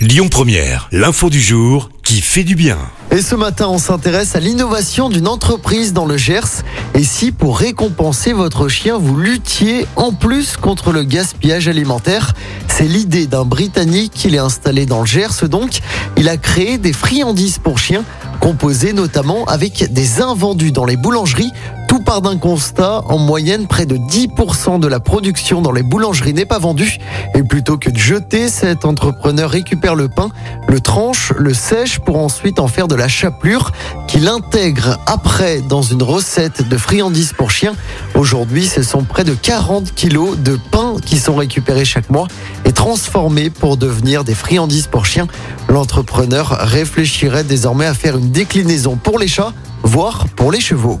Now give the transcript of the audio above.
Lyon Première, l'info du jour qui fait du bien. Et ce matin, on s'intéresse à l'innovation d'une entreprise dans le Gers. Et si pour récompenser votre chien, vous luttiez en plus contre le gaspillage alimentaire? C'est l'idée d'un Britannique qui est installé dans le Gers. Donc, il a créé des friandises pour chiens, composées notamment avec des invendus dans les boulangeries. D'un constat, en moyenne, près de 10% de la production dans les boulangeries n'est pas vendue. Et plutôt que de jeter, cet entrepreneur récupère le pain, le tranche, le sèche pour ensuite en faire de la chapelure qu'il intègre après dans une recette de friandises pour chiens. Aujourd'hui, ce sont près de 40 kilos de pain qui sont récupérés chaque mois et transformés pour devenir des friandises pour chiens. L'entrepreneur réfléchirait désormais à faire une déclinaison pour les chats, voire pour les chevaux.